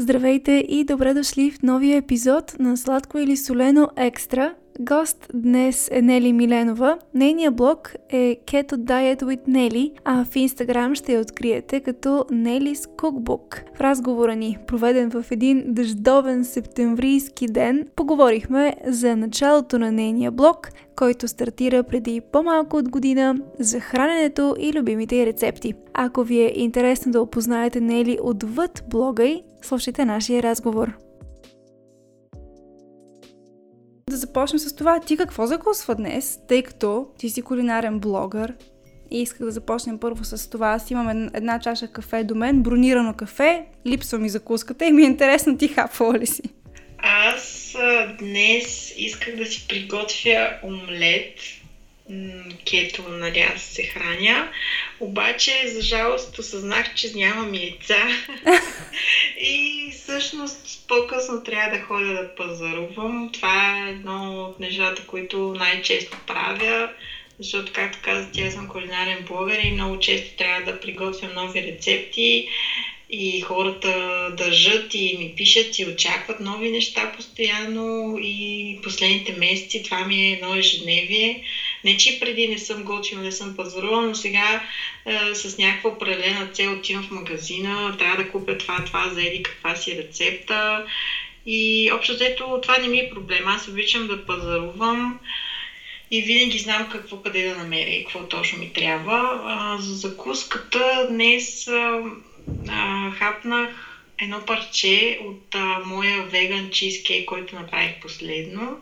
Здравейте и добре дошли в новия епизод на Сладко или Солено Екстра. Гост днес е Нели Миленова. Нейният блог е Keto Diet with Nelly, а в Инстаграм ще я откриете като Nelly's Cookbook. В разговора ни, проведен в един дъждовен септемврийски ден, поговорихме за началото на нейния блог, който стартира преди по-малко от година за храненето и любимите й рецепти. Ако ви е интересно да опознаете Нели отвъд блога й, слушайте нашия разговор. Започнем с това. Ти какво закусва днес, тъй като ти си кулинарен блогър и исках да започнем първо с това. Аз имам една чаша кафе до мен, бронирано кафе, липсва ми закуската и ми е интересно ти хапвала ли си? Аз днес исках да си приготвя омлет кето, нали, аз се храня. Обаче, за жалост, осъзнах, че нямам яйца. и всъщност по-късно трябва да ходя да пазарувам. Това е едно от нещата, които най-често правя. Защото, както казах, тя съм кулинарен блогър и много често трябва да приготвям нови рецепти и хората държат и ми пишат и очакват нови неща постоянно и последните месеци това ми е едно ежедневие. Не, че преди не съм готвила, не съм пазарувала, но сега е, с някаква определена цел отивам в магазина, трябва да купя това, това, за еди каква си рецепта. И общо взето това не ми е проблем. Аз обичам да пазарувам и винаги знам какво къде да намеря и какво точно ми трябва. А, за закуската днес а, а, хапнах едно парче от а, моя веган чизкейк, който направих последно.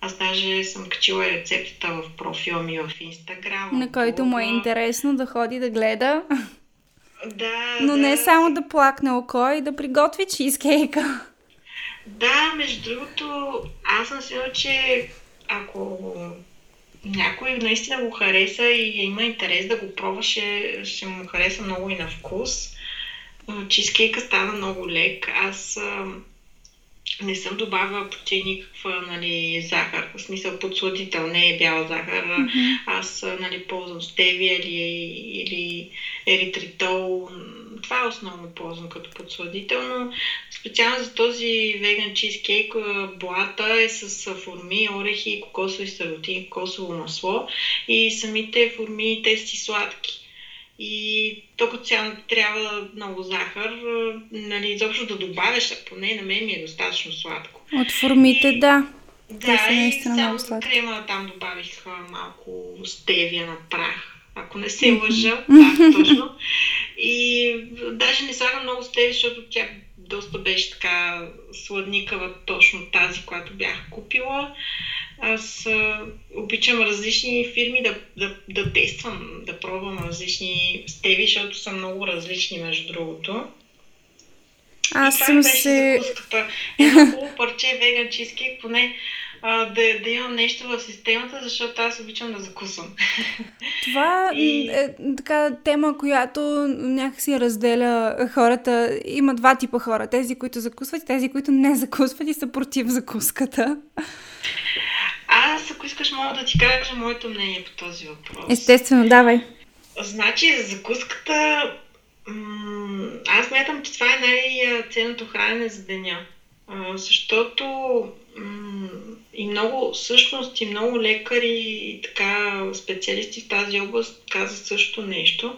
Аз даже съм качила рецептата в профила ми в Инстаграм. На който му е интересно да ходи да гледа. Да. Но да. не само да плакне око и да приготви чизкейка. Да, между другото, аз съм сигурна, че ако някой наистина го хареса и има интерес да го пробва, ще, ще му хареса много и на вкус. Чизкейка стана много лек. Аз не съм добавила почти никаква нали, захар, в смисъл подсладител, не е бял захар. Mm-hmm. Аз нали, ползвам стевия или, или еритритол. Това е основно ползвам като подсладител, но специално за този веган чизкейк блата е с форми, орехи, кокосови саротин, кокосово масло и самите форми те си сладки. И то като цяло трябва много захар, нали, изобщо да добавяш, а поне на мен ми е достатъчно сладко. От формите, и, да. Да, и само за крема там добавих малко стевия на прах. Ако не се лъжа, да, точно. И даже не слагам много стевия, защото тя доста беше така сладникава, точно тази, която бях купила. Аз а, обичам различни фирми да, да, да тествам, да пробвам различни стеви, защото са много различни, между другото. Аз съм се... Закуската. Едно хубаво парче веган чизкейк, поне а, да, да имам нещо в системата, защото аз обичам да закусвам. Това и... е така тема, която някакси разделя хората. Има два типа хора. Тези, които закусват и тези, които не закусват и са против закуската. Аз, ако искаш, мога да ти кажа моето мнение по този въпрос. Естествено, давай. Значи, за закуската, м- аз мятам, че това е най-ценното хранене за деня. А, защото и много, всъщност и много лекари и така специалисти в тази област казват също нещо,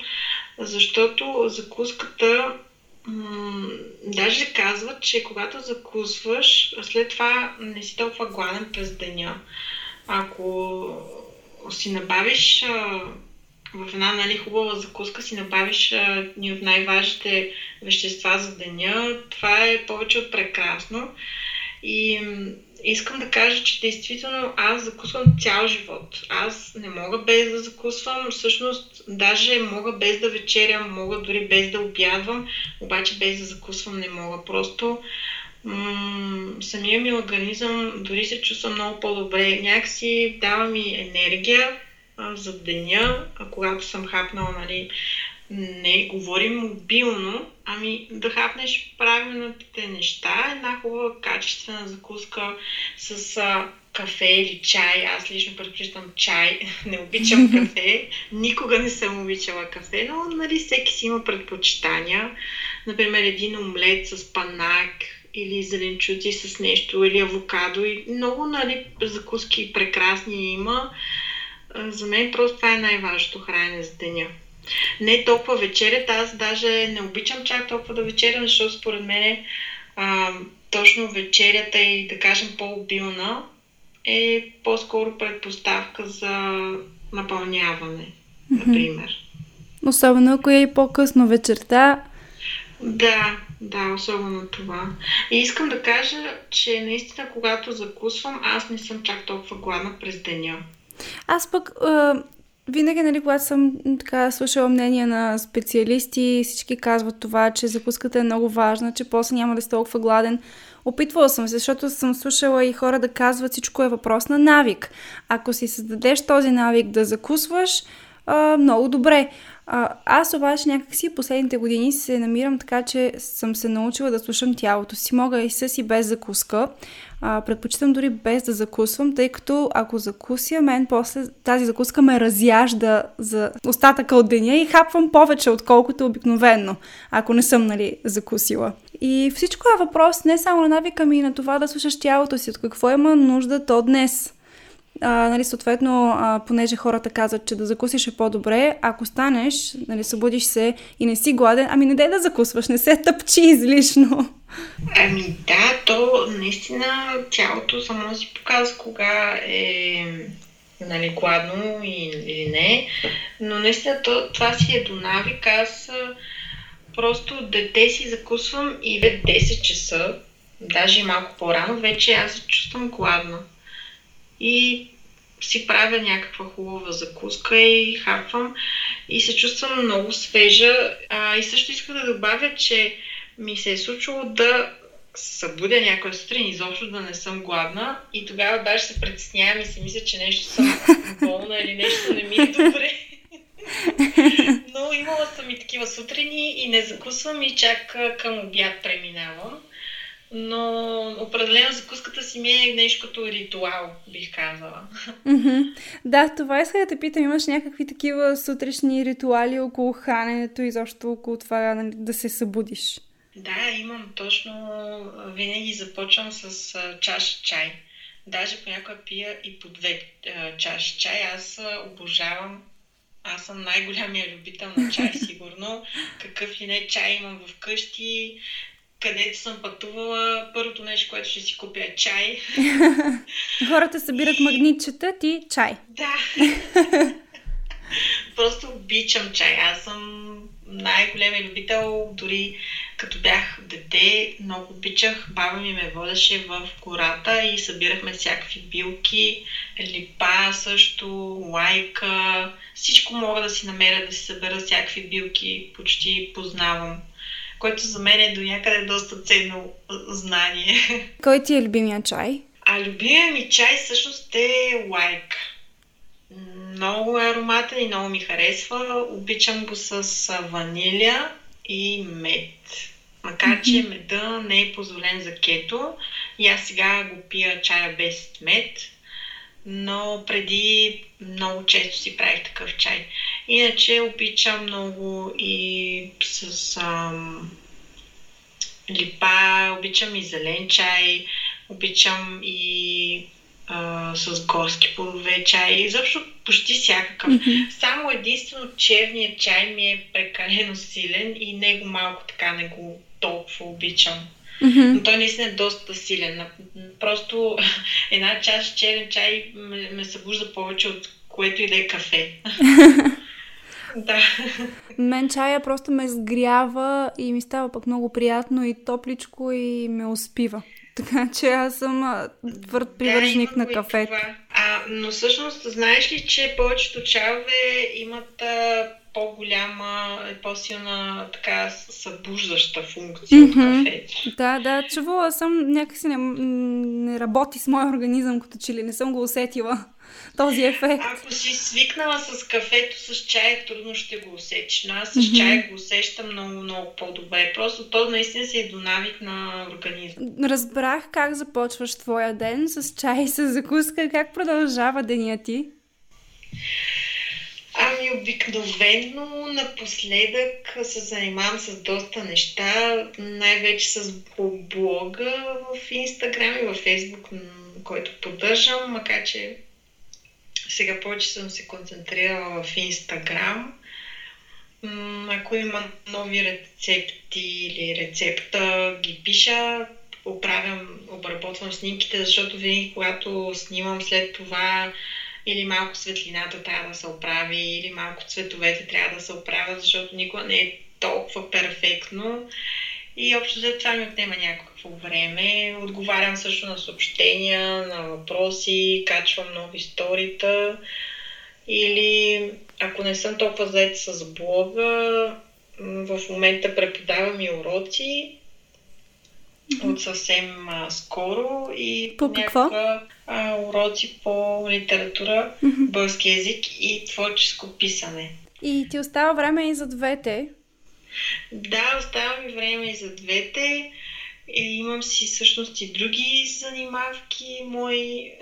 защото закуската м- даже казват, че когато закусваш, след това не си толкова гладен през деня. Ако си набавиш в една нали, хубава закуска, си набавиш ни от най-важните вещества за деня, това е повече от прекрасно. И искам да кажа, че действително аз закусвам цял живот. Аз не мога без да закусвам, всъщност даже мога без да вечерям, мога дори без да обядвам, обаче без да закусвам не мога. Просто м- самия ми организъм дори се чувства много по-добре. Някакси дава ми енергия а, за деня, а когато съм хапнала, нали, не говорим мобилно, ами да хапнеш правилните неща, една хубава качествена закуска с а, кафе или чай. Аз лично предпочитам чай, не обичам кафе. Никога не съм обичала кафе, но нали, всеки си има предпочитания. например, един омлет с панак или зеленчуци с нещо, или авокадо. И много нали, закуски прекрасни има. За мен просто това е най-важното хранене за деня. Не толкова вечерята, аз даже не обичам чак толкова да вечерям, защото според мен а, точно вечерята и да кажем по-обилна е по-скоро предпоставка за напълняване, например. Особено ако е и по-късно вечерта. Да, да, особено това. И искам да кажа, че наистина, когато закусвам, аз не съм чак толкова гладна през деня. Аз пък винаги, нали, когато съм така слушала мнения на специалисти, всички казват това, че закуската е много важна, че после няма да си толкова гладен. Опитвала съм се, защото съм слушала и хора да казват всичко е въпрос на навик. Ако си създадеш този навик да закусваш, а, много добре. А, аз обаче някакси последните години се намирам така, че съм се научила да слушам тялото си. Мога и с и без закуска. А, предпочитам дори без да закусвам, тъй като ако закуся, мен после тази закуска ме разяжда за остатъка от деня и хапвам повече, отколкото обикновенно, ако не съм, нали, закусила. И всичко е въпрос не само на навика ми и на това да слушаш тялото си, от какво има нужда то днес а, нали, съответно, а, понеже хората казват, че да закусиш е по-добре, ако станеш, нали, събудиш се и не си гладен, ами не дай да закусваш, не се тъпчи излишно. Ами да, то наистина тялото само си показва кога е нали, гладно или не, но наистина то, това си е до навик. Аз просто дете си закусвам и ве 10 часа, даже и малко по-рано, вече аз се чувствам гладна. И си правя някаква хубава закуска и харпвам и се чувствам много свежа. А, и също искам да добавя, че ми се е случило да събудя някоя сутрин, изобщо да не съм гладна и тогава даже се притеснявам и си мисля, че нещо съм болна или нещо не ми е добре. Но имала съм и такива сутрини и не закусвам и чак към обяд преминавам но определено закуската си ми е нещо като ритуал, бих казала. Mm-hmm. Да, това иска да те питам. Имаш някакви такива сутрешни ритуали около храненето и защо около това нали, да се събудиш? Да, имам точно. Винаги започвам с чаша чай. Даже понякога пия и по две чаши чай. Аз обожавам аз съм най-голямия любител на чай, сигурно. Какъв ли не чай имам вкъщи където съм пътувала, първото нещо, което ще си купя е чай. Хората събират и... магнитчета, ти чай. Да. Просто обичам чай. Аз съм най-големия любител, дори като бях дете, много обичах. Баба ми ме водеше в гората и събирахме всякакви билки, липа също, лайка. Всичко мога да си намеря, да си събера всякакви билки, почти познавам което за мен е до някъде доста ценно знание. Кой ти е любимия чай? А любимия ми чай всъщност е лайк. Много е ароматен и много ми харесва. Обичам го с ваниля и мед. Макар, че меда не е позволен за кето. И аз сега го пия чая без мед но преди много често си правих такъв чай. Иначе обичам много и с ам, липа, обичам и зелен чай, обичам и а, с горски плодове чай, изобщо почти всякакъв. Mm-hmm. Само единствено черният чай ми е прекалено силен и него малко така не го толкова обичам. Mm-hmm. Но той наистина е доста силен. Просто една чаша черен чай ме, ме събужда повече от което и да е кафе. да. Мен чая просто ме сгрява и ми става пък много приятно и топличко и ме успива. Така че аз съм твърд привържник да, на кафето. А, но всъщност, знаеш ли, че повечето чайове имат а, по-голяма, по-силна така събуждаща функция mm-hmm. от кафето. Да, да, чувала съм, някакси не, не работи с моя организъм, като че ли не съм го усетила този ефект. Ако си свикнала с кафето, с чай, трудно ще го усетиш. Но аз с mm-hmm. чай го усещам много, много по-добре. Просто то наистина си е до навик на организма. Разбрах как започваш твоя ден с чай и с закуска. Как продължава деня ти? Ами обикновено напоследък се занимавам с доста неща, най-вече с блога в Инстаграм и в Фейсбук, който поддържам, макар че сега повече съм се концентрирала в Инстаграм. Ако има нови рецепти или рецепта, ги пиша, оправям, обработвам снимките, защото винаги когато снимам след това или малко светлината трябва да се оправи, или малко цветовете трябва да се оправят, защото никога не е толкова перфектно. И общо след това ми отнема някакво време. Отговарям също на съобщения, на въпроси, качвам нови сторита. Или ако не съм толкова заед с блога, в момента преподавам и уроци mm-hmm. от съвсем а, скоро и по какво? а, уроци по литература, mm-hmm. български язик и творческо писане. И ти остава време и за двете? Да, остава ми време и за двете. И имам си всъщност и други занимавки мои.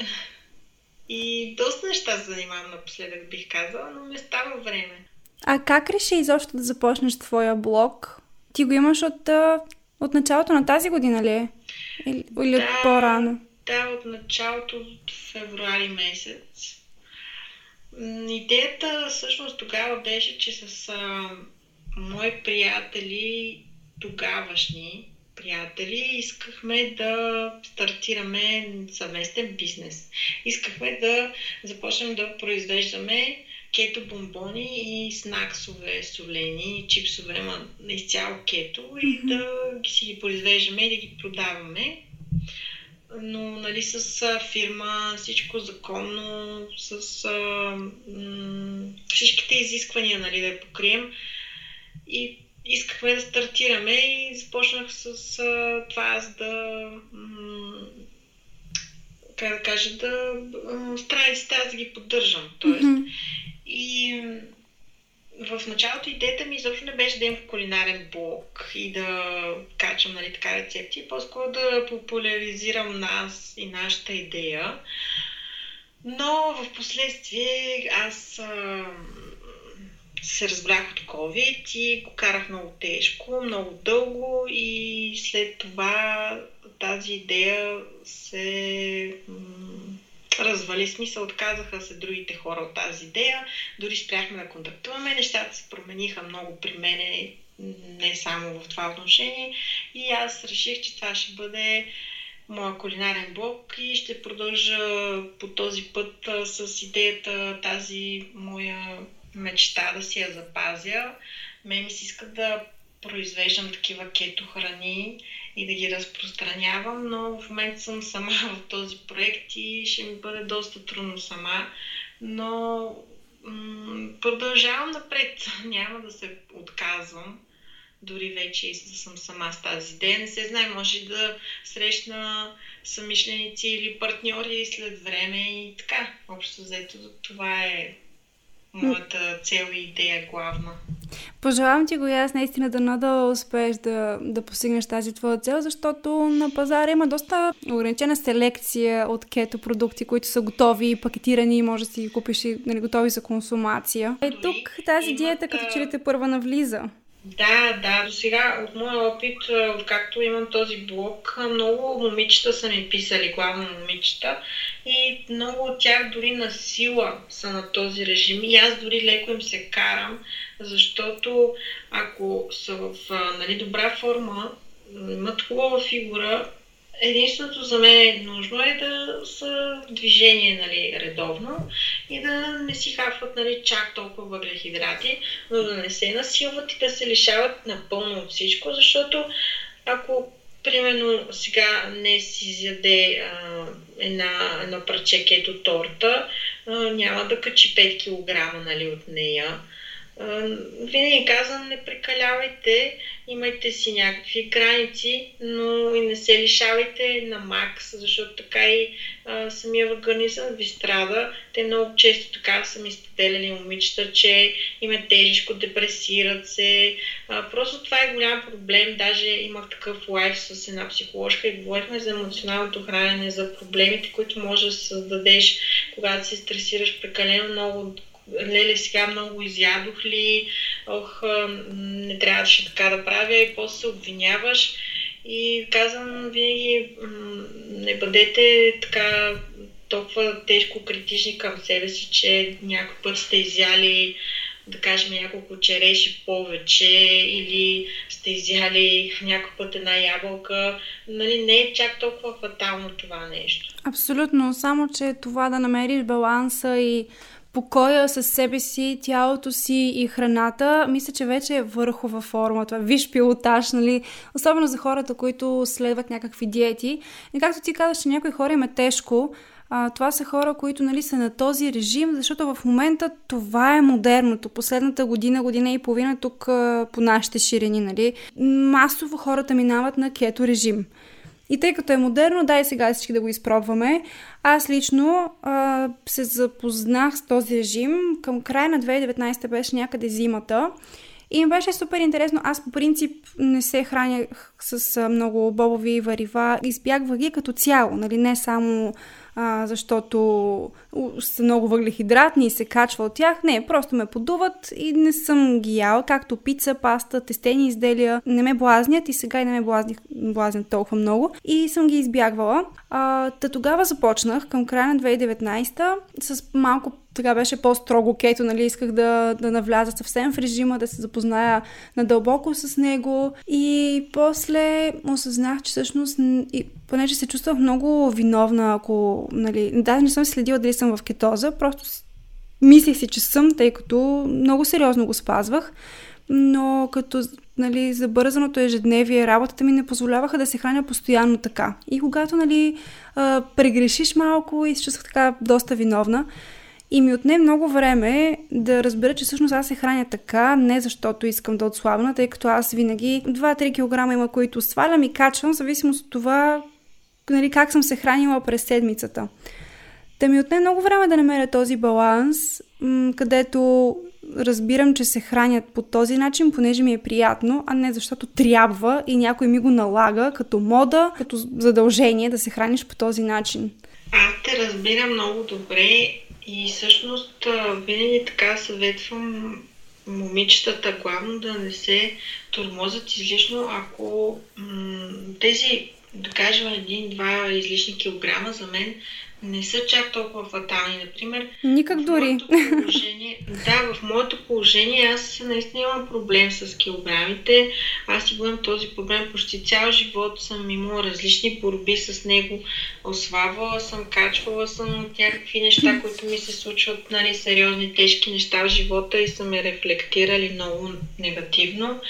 И доста неща се занимавам напоследък, бих казала, но не става време. А как реши изобщо да започнеш твоя блог? Ти го имаш от, от началото на тази година ли е? Или, или да, от по-рано? Да, от началото от февруари месец. Идеята всъщност тогава беше, че с а, мои приятели, тогавашни приятели, искахме да стартираме съвместен бизнес. Искахме да започнем да произвеждаме кето бомбони и снаксове солени, чипсове, ма изцяло кето и да ги си ги произвеждаме и да ги продаваме. Но нали, с фирма, всичко законно, с а, м- всичките изисквания нали, да я покрием. И искахме да стартираме и започнах с а, това аз да м- как да кажа, да страниците аз да ги поддържам. Тоест, mm-hmm. И в началото идеята ми изобщо не беше да имам кулинарен блог и да качвам нали, така рецепти, по-скоро да популяризирам нас и нашата идея. Но в последствие аз а, се разбрах от COVID и го карах много тежко, много дълго и след това тази идея се развали. Смисъл, отказаха се другите хора от тази идея, дори спряхме да контактуваме, нещата се промениха много при мене, не само в това отношение. И аз реших, че това ще бъде моя кулинарен блог и ще продължа по този път с идеята тази моя мечта да си я запазя. Ме ми се иска да произвеждам такива кето храни и да ги разпространявам, но в момента съм сама в този проект и ще ми бъде доста трудно сама, но м- продължавам напред, няма да се отказвам дори вече и да съм сама с тази идея. Не се знае, може да срещна самишленици или партньори след време и така. Общо взето това е моята цел и идея главна. Пожелавам ти го и аз наистина да да успееш да, да постигнеш тази твоя цел, защото на пазара има доста ограничена селекция от кето продукти, които са готови, пакетирани може да си ги купиш и нали, готови за консумация. Е тук тази диета като че ли те първа навлиза. Да, да, до сега от моя опит, откакто имам този блог, много момичета са ми писали, главно момичета, и много от тях дори на сила са на този режим. И аз дори леко им се карам, защото ако са в нали, добра форма, имат хубава фигура, единственото за мен е нужно е да са в движение нали, редовно и да не си хапват нали, чак толкова въглехидрати, но да не се насилват и да се лишават напълно от всичко, защото ако примерно сега не си изяде а, една, едно парче кето торта, а, няма да качи 5 кг нали, от нея винаги казвам, не прекалявайте, имайте си някакви граници, но и не се лишавайте на макс, защото така и а, самия организъм ви страда. Те много често така са ми споделяли момичета, че им е тежко, депресират се. А, просто това е голям проблем. Даже имах такъв лайф с една психоложка и говорихме за емоционалното хранене, за проблемите, които може да създадеш, когато се стресираш прекалено много леле, сега много изядох ли, ох, не трябваше така да правя и после се обвиняваш. И казвам винаги, не бъдете така толкова тежко критични към себе си, че някой път сте изяли да кажем няколко череши повече или сте изяли някой път една ябълка. Нали, не е чак толкова фатално това нещо. Абсолютно, само че това да намериш баланса и покоя с себе си, тялото си и храната, мисля, че вече е върхова форма. Това виж пилотаж, нали? Особено за хората, които следват някакви диети. И както ти казваш, че някои хора им е тежко, а, това са хора, които нали, са на този режим, защото в момента това е модерното. Последната година, година и половина тук а, по нашите ширини, нали, масово хората минават на кето режим. И тъй като е модерно, дай сега всички да го изпробваме. Аз лично а, се запознах с този режим към края на 2019 беше някъде зимата. И ми беше супер интересно. Аз по принцип не се хранях с много бобови варива. Избягвах ги като цяло, нали? не само а, защото са много въглехидратни и се качва от тях. Не, просто ме подуват и не съм ги яла, както пица, паста, тестени изделия. Не ме блазнят и сега и не ме блазних, блазнят толкова много. И съм ги избягвала. Та тогава започнах към края на 2019 с малко така беше по-строго кето, нали, исках да, да навляза съвсем в режима, да се запозная надълбоко с него. И после осъзнах, че всъщност, и, понеже се чувствах много виновна, ако, нали, даже не съм следила дали съм в кетоза, просто мислех си, че съм, тъй като много сериозно го спазвах, но като нали, забързаното ежедневие, работата ми не позволяваха да се храня постоянно така. И когато нали, прегрешиш малко и се чувствах така доста виновна, и ми отне много време да разбера, че всъщност аз се храня така, не защото искам да отслабна, тъй като аз винаги 2-3 кг има, които свалям и качвам, в зависимост от това нали, как съм се хранила през седмицата. Та ми отне много време да намеря този баланс, където разбирам, че се хранят по този начин, понеже ми е приятно, а не защото трябва и някой ми го налага като мода, като задължение да се храниш по този начин. Аз те разбирам много добре и всъщност винаги така съветвам момичетата главно да не се тормозят излишно, ако м- тези, да кажем, един-два излишни килограма за мен не са чак толкова фатални. Например, Никак дори. да, в моето положение аз наистина имам проблем с килограмите. Аз имам този проблем почти цял живот. Съм имала различни борби с него. Освавала съм, качвала съм от някакви неща, които ми се случват, нали, сериозни, тежки неща в живота и са ме рефлектирали много негативно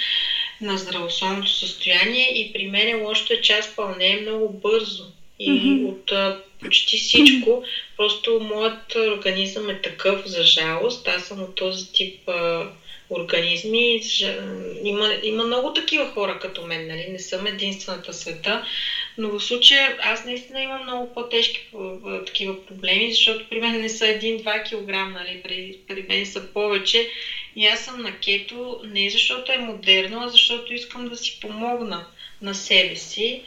на здравословното състояние и при мен лошото е, че аз пълнея много бързо. И mm-hmm. от почти всичко. Просто моят организъм е такъв, за жалост. Аз съм от този тип а, организми. Има, има много такива хора като мен, нали? Не съм единствената света. Но в случая аз наистина имам много по-тежки такива проблеми, защото при мен не са 1-2 кг, нали? При, при мен са повече. И аз съм на кето не защото е модерно, а защото искам да си помогна на себе си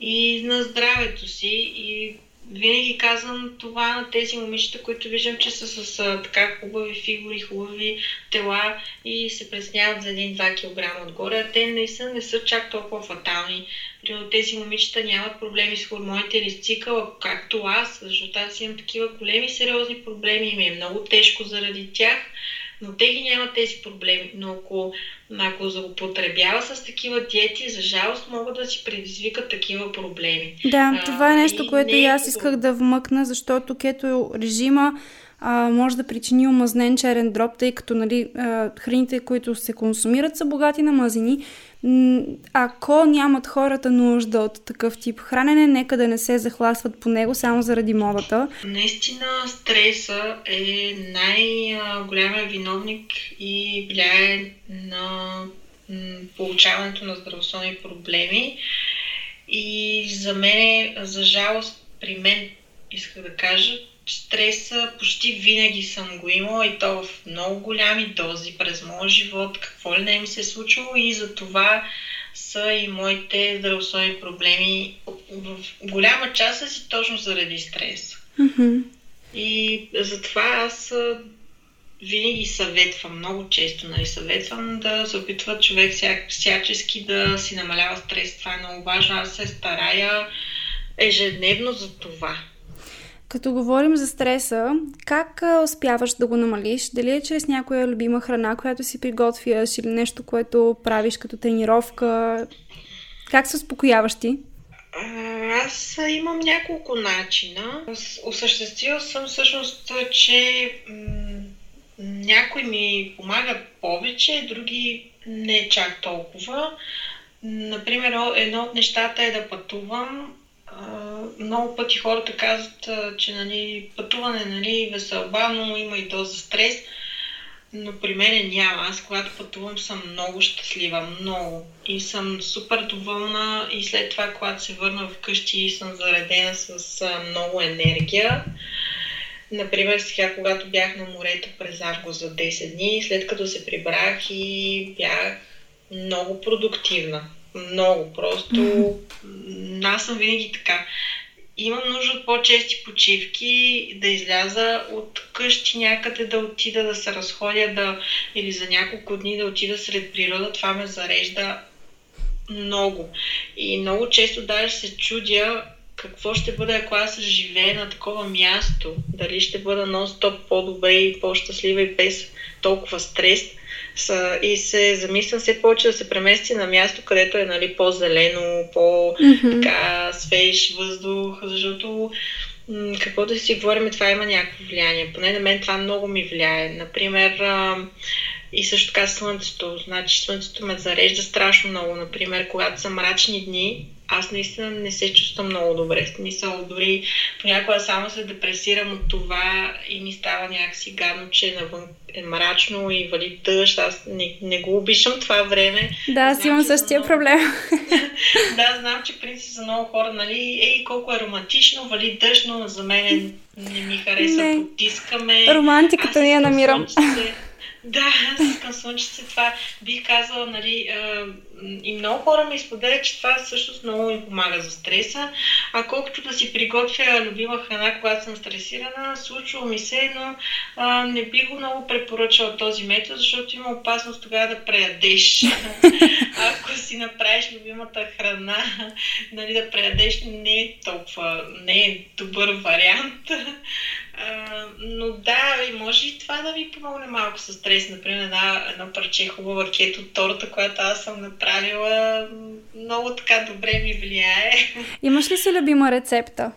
и на здравето си. И винаги казвам това на тези момичета, които виждам, че са с а, така хубави фигури, хубави тела и се пресняват за 1-2 кг отгоре, а те са, не са чак толкова фатални. Примерно тези момичета нямат проблеми с хормоните или с цикъла, както аз, защото аз имам такива големи сериозни проблеми и ми е много тежко заради тях но те ги нямат тези проблеми. Но ако, ако злоупотребява с такива диети, за жалост могат да си предизвикат такива проблеми. Да, това е нещо, което и аз исках да вмъкна, защото кето режима а, може да причини омазнен черен дроб, тъй като нали, а, храните, които се консумират, са богати на мазнини. Ако нямат хората нужда от такъв тип хранене, нека да не се захласват по него само заради модата. Наистина стреса е най-голямия виновник и влияе на получаването на здравословни проблеми. И за мен, за жалост, при мен, исках да кажа, стреса почти винаги съм го имала и то в много голями дози през моят живот, какво ли не ми се е случило и за това са и моите здравословни проблеми в голяма част са си точно заради стрес. Mm-hmm. И затова аз винаги съветвам, много често нали, съветвам да се опитва човек всячески да си намалява стрес. Това е много важно. Аз се старая ежедневно за това. Като говорим за стреса, как успяваш да го намалиш? Дали е чрез някоя любима храна, която си приготвяш или нещо, което правиш като тренировка? Как се успокояваш ти? Аз имам няколко начина. Осъществил съм всъщност, че някой ми помага повече, други не чак толкова. Например, едно от нещата е да пътувам. Много пъти хората казват, че нали, пътуване нали, веселба, но има и доза стрес но при мен няма. Аз когато пътувам съм много щастлива, много. И съм супер доволна и след това, когато се върна вкъщи, съм заредена с много енергия. Например, сега, когато бях на морето през август за 10 дни, след като се прибрах и бях много продуктивна. Много. Просто аз съм винаги така имам нужда от по-чести почивки, да изляза от къщи някъде, да отида да се разходя да, или за няколко дни да отида сред природа. Това ме зарежда много. И много често даже се чудя какво ще бъде, ако аз живея на такова място. Дали ще бъда нон-стоп по-добре и по-щастлива и без толкова стрес – и се замислям все повече да се премести на място, където е нали, по-зелено, по-свеж въздух, защото м- какво да си говорим, това има някакво влияние. Поне на мен това много ми влияе. Например, а, и също така слънцето. Значи слънцето ме зарежда страшно много. Например, когато са мрачни дни, аз наистина не се чувствам много добре. Смисъл, дори понякога само се депресирам от това и ми става някакси гадно, че навън е мрачно и вали дъжд. Аз не, не го обичам това време. Да, аз имам същия много... проблем. да, знам, че принцип за много хора, нали, ей, колко е романтично, вали дъжд, но за мен не ми хареса, не. потискаме. Романтиката не я намирам. Се... Да, аз искам слънчице. Това бих казала, нали, и много хора ми изподелят, че това всъщност много ми помага за стреса. А колкото да си приготвя любима храна, когато съм стресирана, случва ми се, но а, не би го много препоръчала този метод, защото има опасност тогава да преядеш. Ако си направиш любимата храна, нали, да преядеш не е толкова, не е добър вариант. А, но да, и може и това да ви помогне малко с стрес. Например, една, едно парче хубава кето торта, която аз съм направила, много така добре ми влияе. Имаш ли си любима рецепта?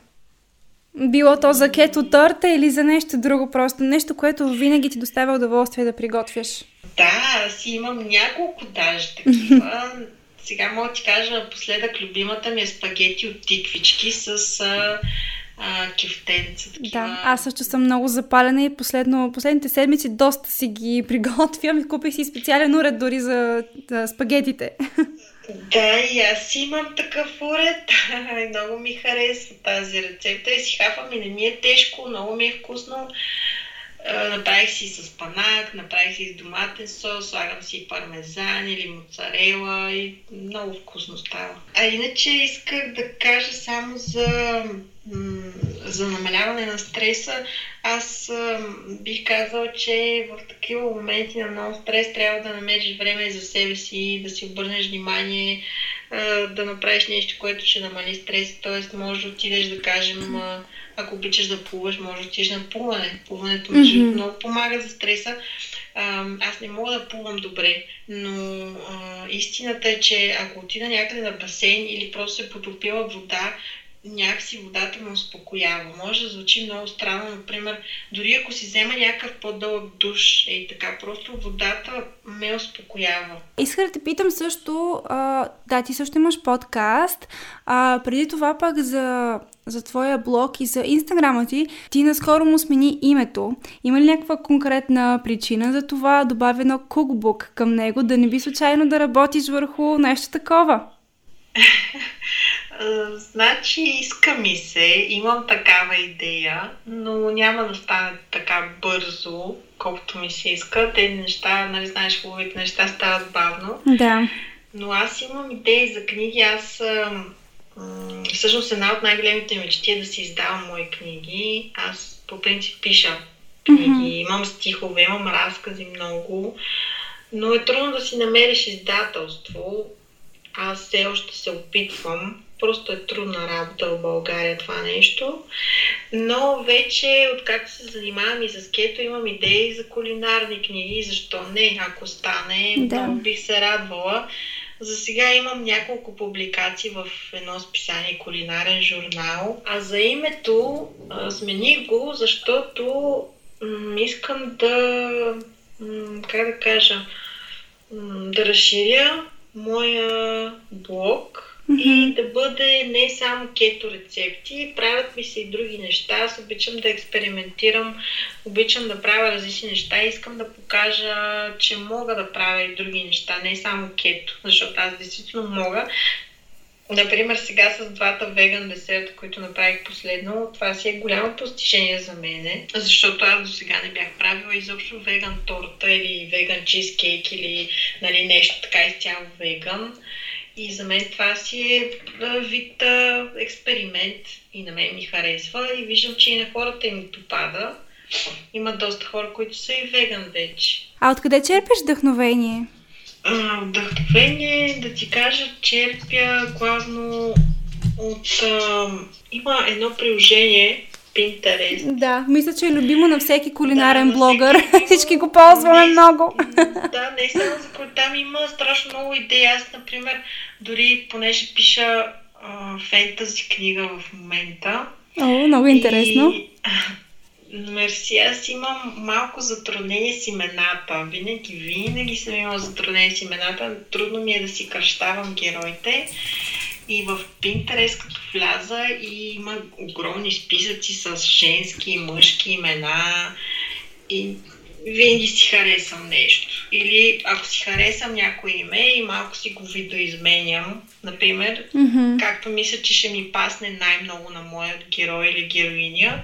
Било то за кето торта или за нещо друго, просто нещо, което винаги ти доставя удоволствие да приготвяш? Да, аз имам няколко даже такива. Сега мога да ти кажа, напоследък любимата ми е спагети от тиквички с а, а, кюфтенца. Такива. Да, аз също съм много запалена и последно, последните седмици доста си ги приготвям купих си специален уред дори за, за спагетите. Да, и аз имам такъв уред. много ми харесва тази рецепта и си хапам и не ми е тежко, много ми е вкусно. Направих си с панак, направих си с доматен сос, слагам си пармезан или моцарела и много вкусно става. А иначе исках да кажа само за за намаляване на стреса, аз бих казала, че в такива моменти на много стрес трябва да намериш време за себе си, да си обърнеш внимание, да направиш нещо, което ще намали стрес. Тоест, може да отидеш, да кажем, ако обичаш да плуваш, може да отидеш на плуване. Плуването mm-hmm. много помага за стреса. Аз не мога да плувам добре, но а, истината е, че ако отида някъде на басейн или просто се потопила вода, някакси водата ме успокоява. Може да звучи много странно, например, дори ако си взема някакъв по-дълъг душ, и така, просто водата ме успокоява. Исках да те питам също, а, да, ти също имаш подкаст, а преди това пък за, за твоя блог и за инстаграма ти, ти наскоро му смени името. Има ли някаква конкретна причина за това? Добави едно кукбук към него, да не би случайно да работиш върху нещо такова? Значи иска ми се, имам такава идея, но няма да стане така бързо, колкото ми се иска. Те неща, нали знаеш, хубавите неща стават бавно. Да. Но аз имам идеи за книги. Аз м- всъщност една от най-големите мечти е да си издавам мои книги. Аз по принцип пиша книги, mm-hmm. имам стихове, имам разкази много, но е трудно да си намериш издателство. Аз все още се опитвам. Просто е трудна работа в България това нещо. Но вече, откакто се занимавам и с кето, имам идеи за кулинарни книги. Защо не? Ако стане, да. много бих се радвала. За сега имам няколко публикации в едно списание кулинарен журнал. А за името а, смених го, защото м- искам да, м- как да кажа, м- да разширя моя блог. И да бъде не само кето рецепти, правят ми се и други неща. Аз обичам да експериментирам, обичам да правя различни неща искам да покажа, че мога да правя и други неща, не само кето, защото аз действително мога. Например, сега с двата веган десерта, които направих последно, това си е голямо постижение за мене, защото аз до сега не бях правила изобщо веган торта или веган чизкейк или нали, нещо така изцяло веган. И за мен това си е вид експеримент и на мен ми харесва и виждам, че и на хората им допада. Има доста хора, които са и веган вече. А откъде черпиш вдъхновение? А, вдъхновение, да ти кажа, черпя главно от... А, има едно приложение, Pinterest. Да, мисля, че е любимо на всеки кулинарен да, блогър. Всеки, Всички го ползваме не, много. Да, не само за там има страшно много идеи. Аз, например, дори понеже пиша а, фентази книга в момента. О, много интересно. И, Мерси, аз имам малко затруднение с имената. Винаги, винаги съм имала затруднение с имената. Трудно ми е да си кръщавам героите. И в Pinterest, като вляза, и има огромни списъци с женски и мъжки имена. И винаги си харесам нещо. Или ако си харесам някое име и малко си го видоизменям, например, mm-hmm. както мисля, че ще ми пасне най-много на моят герой или героиня.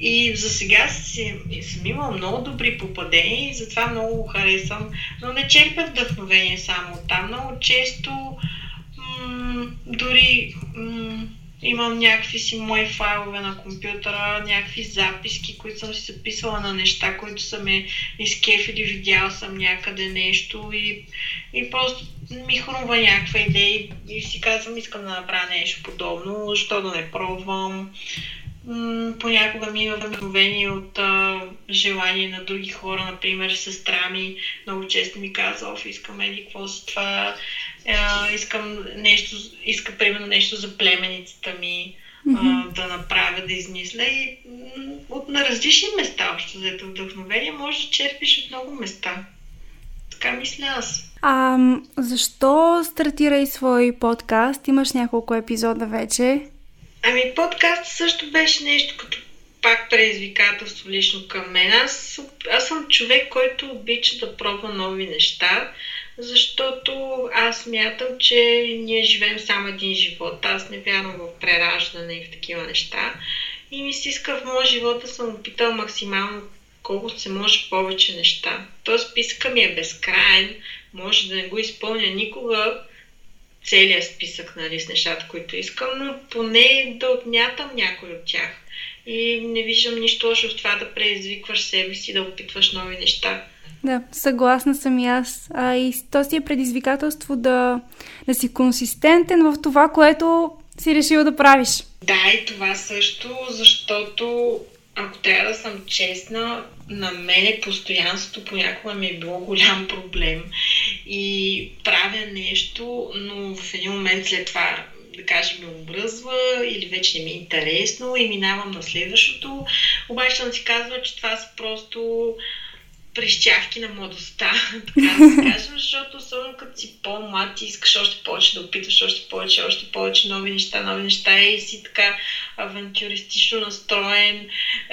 И за сега си, съм имала много добри попадения и затова много го харесвам. Но не черпя вдъхновение само от там. Много често дори м- имам някакви си мои файлове на компютъра, някакви записки, които съм си записала на неща, които са ме изкефили, видял съм някъде нещо и, и просто ми хрумва някаква идея и си казвам, искам да направя нещо подобно, защо да не пробвам понякога ми има вдъхновение от а, желание на други хора, например сестра ми много често ми казва, оф, искам еди какво с това, а, искам нещо, иска примерно нещо за племеницата ми mm-hmm. а, да направя, да измисля и от на различни места, общо взето вдъхновение, може да черпиш от много места. Така мисля аз. А защо стартира и свой подкаст? Имаш няколко епизода вече. Ами подкаст също беше нещо като пак предизвикателство лично към мен. Аз, аз съм човек, който обича да пробва нови неща, защото аз мятам, че ние живеем само един живот. Аз не вярвам в прераждане и в такива неща. И ми се иска в моя живот да съм опитал максимално колкото се може повече неща. Тоест списъка ми е безкрайен, може да не го изпълня никога, целият списък нали, с нещата, които искам, но поне да отмятам някой от тях. И не виждам нищо лошо в това да предизвикваш себе си, да опитваш нови неща. Да, съгласна съм и аз. А, и то си е предизвикателство да, да си консистентен в това, което си решил да правиш. Да, и това също, защото ако трябва да съм честна, на мене постоянството понякога ми е било голям проблем и правя нещо, но в един момент след това да кажем, ме обръзва или вече не ми е интересно и минавам на следващото. Обаче съм си казва, че това са просто прищявки на младостта, така да кажем, защото особено като си по-млад ти искаш още повече да опитваш, още повече, още повече нови неща, нови неща и си така авантюристично настроен,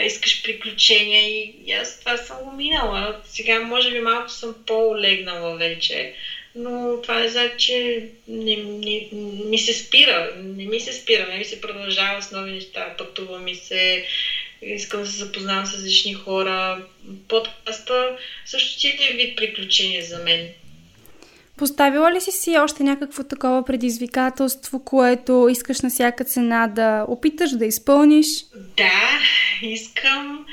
искаш приключения и, и аз това съм го минала. Сега може би малко съм по-легнала вече, но това не значи, че не, не, ми се спира, не ми се спира, не ми се продължава с нови неща, пътува ми се, искам да се запознавам с различни хора. Подкаста също си е вид приключение за мен. Поставила ли си си още някакво такова предизвикателство, което искаш на всяка цена да опиташ да изпълниш? Да, искам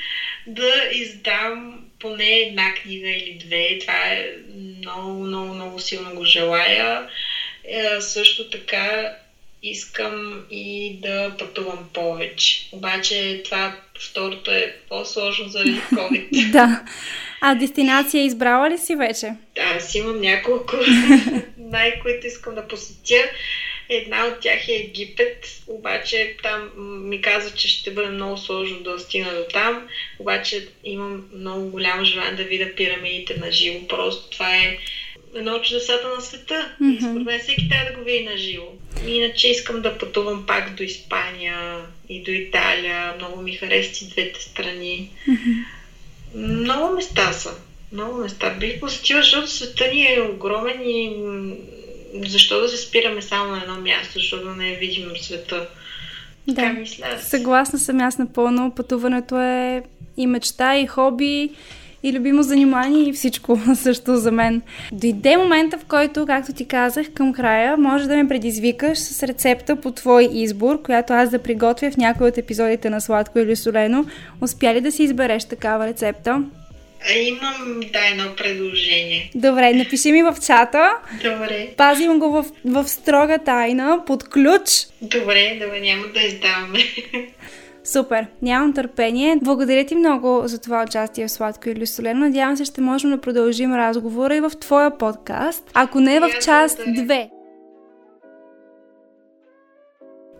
да издам поне една книга или две. Това е много, много, много силно го желая. Е, също така искам и да пътувам повече. Обаче това второто е по-сложно заради COVID. да. А дестинация избрала ли си вече? Да, аз имам няколко най- които искам да посетя. Една от тях е Египет, обаче там ми казва, че ще бъде много сложно да стигна до там, обаче имам много голямо желание да видя пирамидите на живо. Просто това е едно от чудесата на света. Mm-hmm. И според мен всеки трябва да го види на живо. Иначе искам да пътувам пак до Испания и до Италия. Много ми харесват и двете страни. Mm-hmm. Много места са. Много места. Бих посетила, защото света ни е огромен и защо да се спираме само на едно място, защото да не видим света. Да, така мисля. съгласна съм аз напълно. Пътуването е и мечта, и хоби, и любимо занимание и всичко също за мен. Дойде момента, в който, както ти казах, към края може да ме предизвикаш с рецепта по твой избор, която аз да приготвя в някои от епизодите на Сладко или Солено. Успя ли да си избереш такава рецепта? А имам, да, едно предложение. Добре, напиши ми в чата. Добре. Пазим го в, в строга тайна, под ключ. Добре, добре, няма да издаваме. Супер, нямам търпение. Благодаря ти много за това участие в Сладко или Солено. Надявам се, ще можем да продължим разговора и в твоя подкаст, ако не в част 2.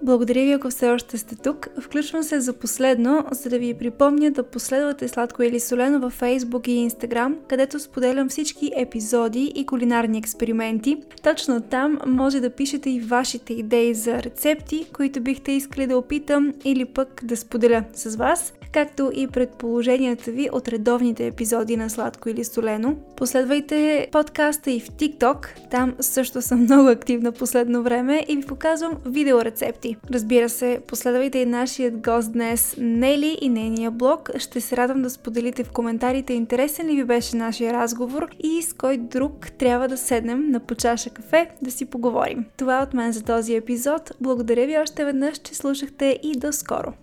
Благодаря ви, ако все още сте тук. Включвам се за последно, за да ви припомня да последвате Сладко или Солено във Facebook и Instagram, където споделям всички епизоди и кулинарни експерименти. Точно там може да пишете и вашите идеи за рецепти, които бихте искали да опитам или пък да споделя с вас както и предположенията ви от редовните епизоди на Сладко или Солено. Последвайте подкаста и в TikTok, там също съм много активна последно време и ви показвам видеорецепти. Разбира се, последвайте и нашият гост днес Нели и нейния блог. Ще се радвам да споделите в коментарите интересен ли ви беше нашия разговор и с кой друг трябва да седнем на почаша кафе да си поговорим. Това е от мен за този епизод. Благодаря ви още веднъж, че слушахте и до скоро!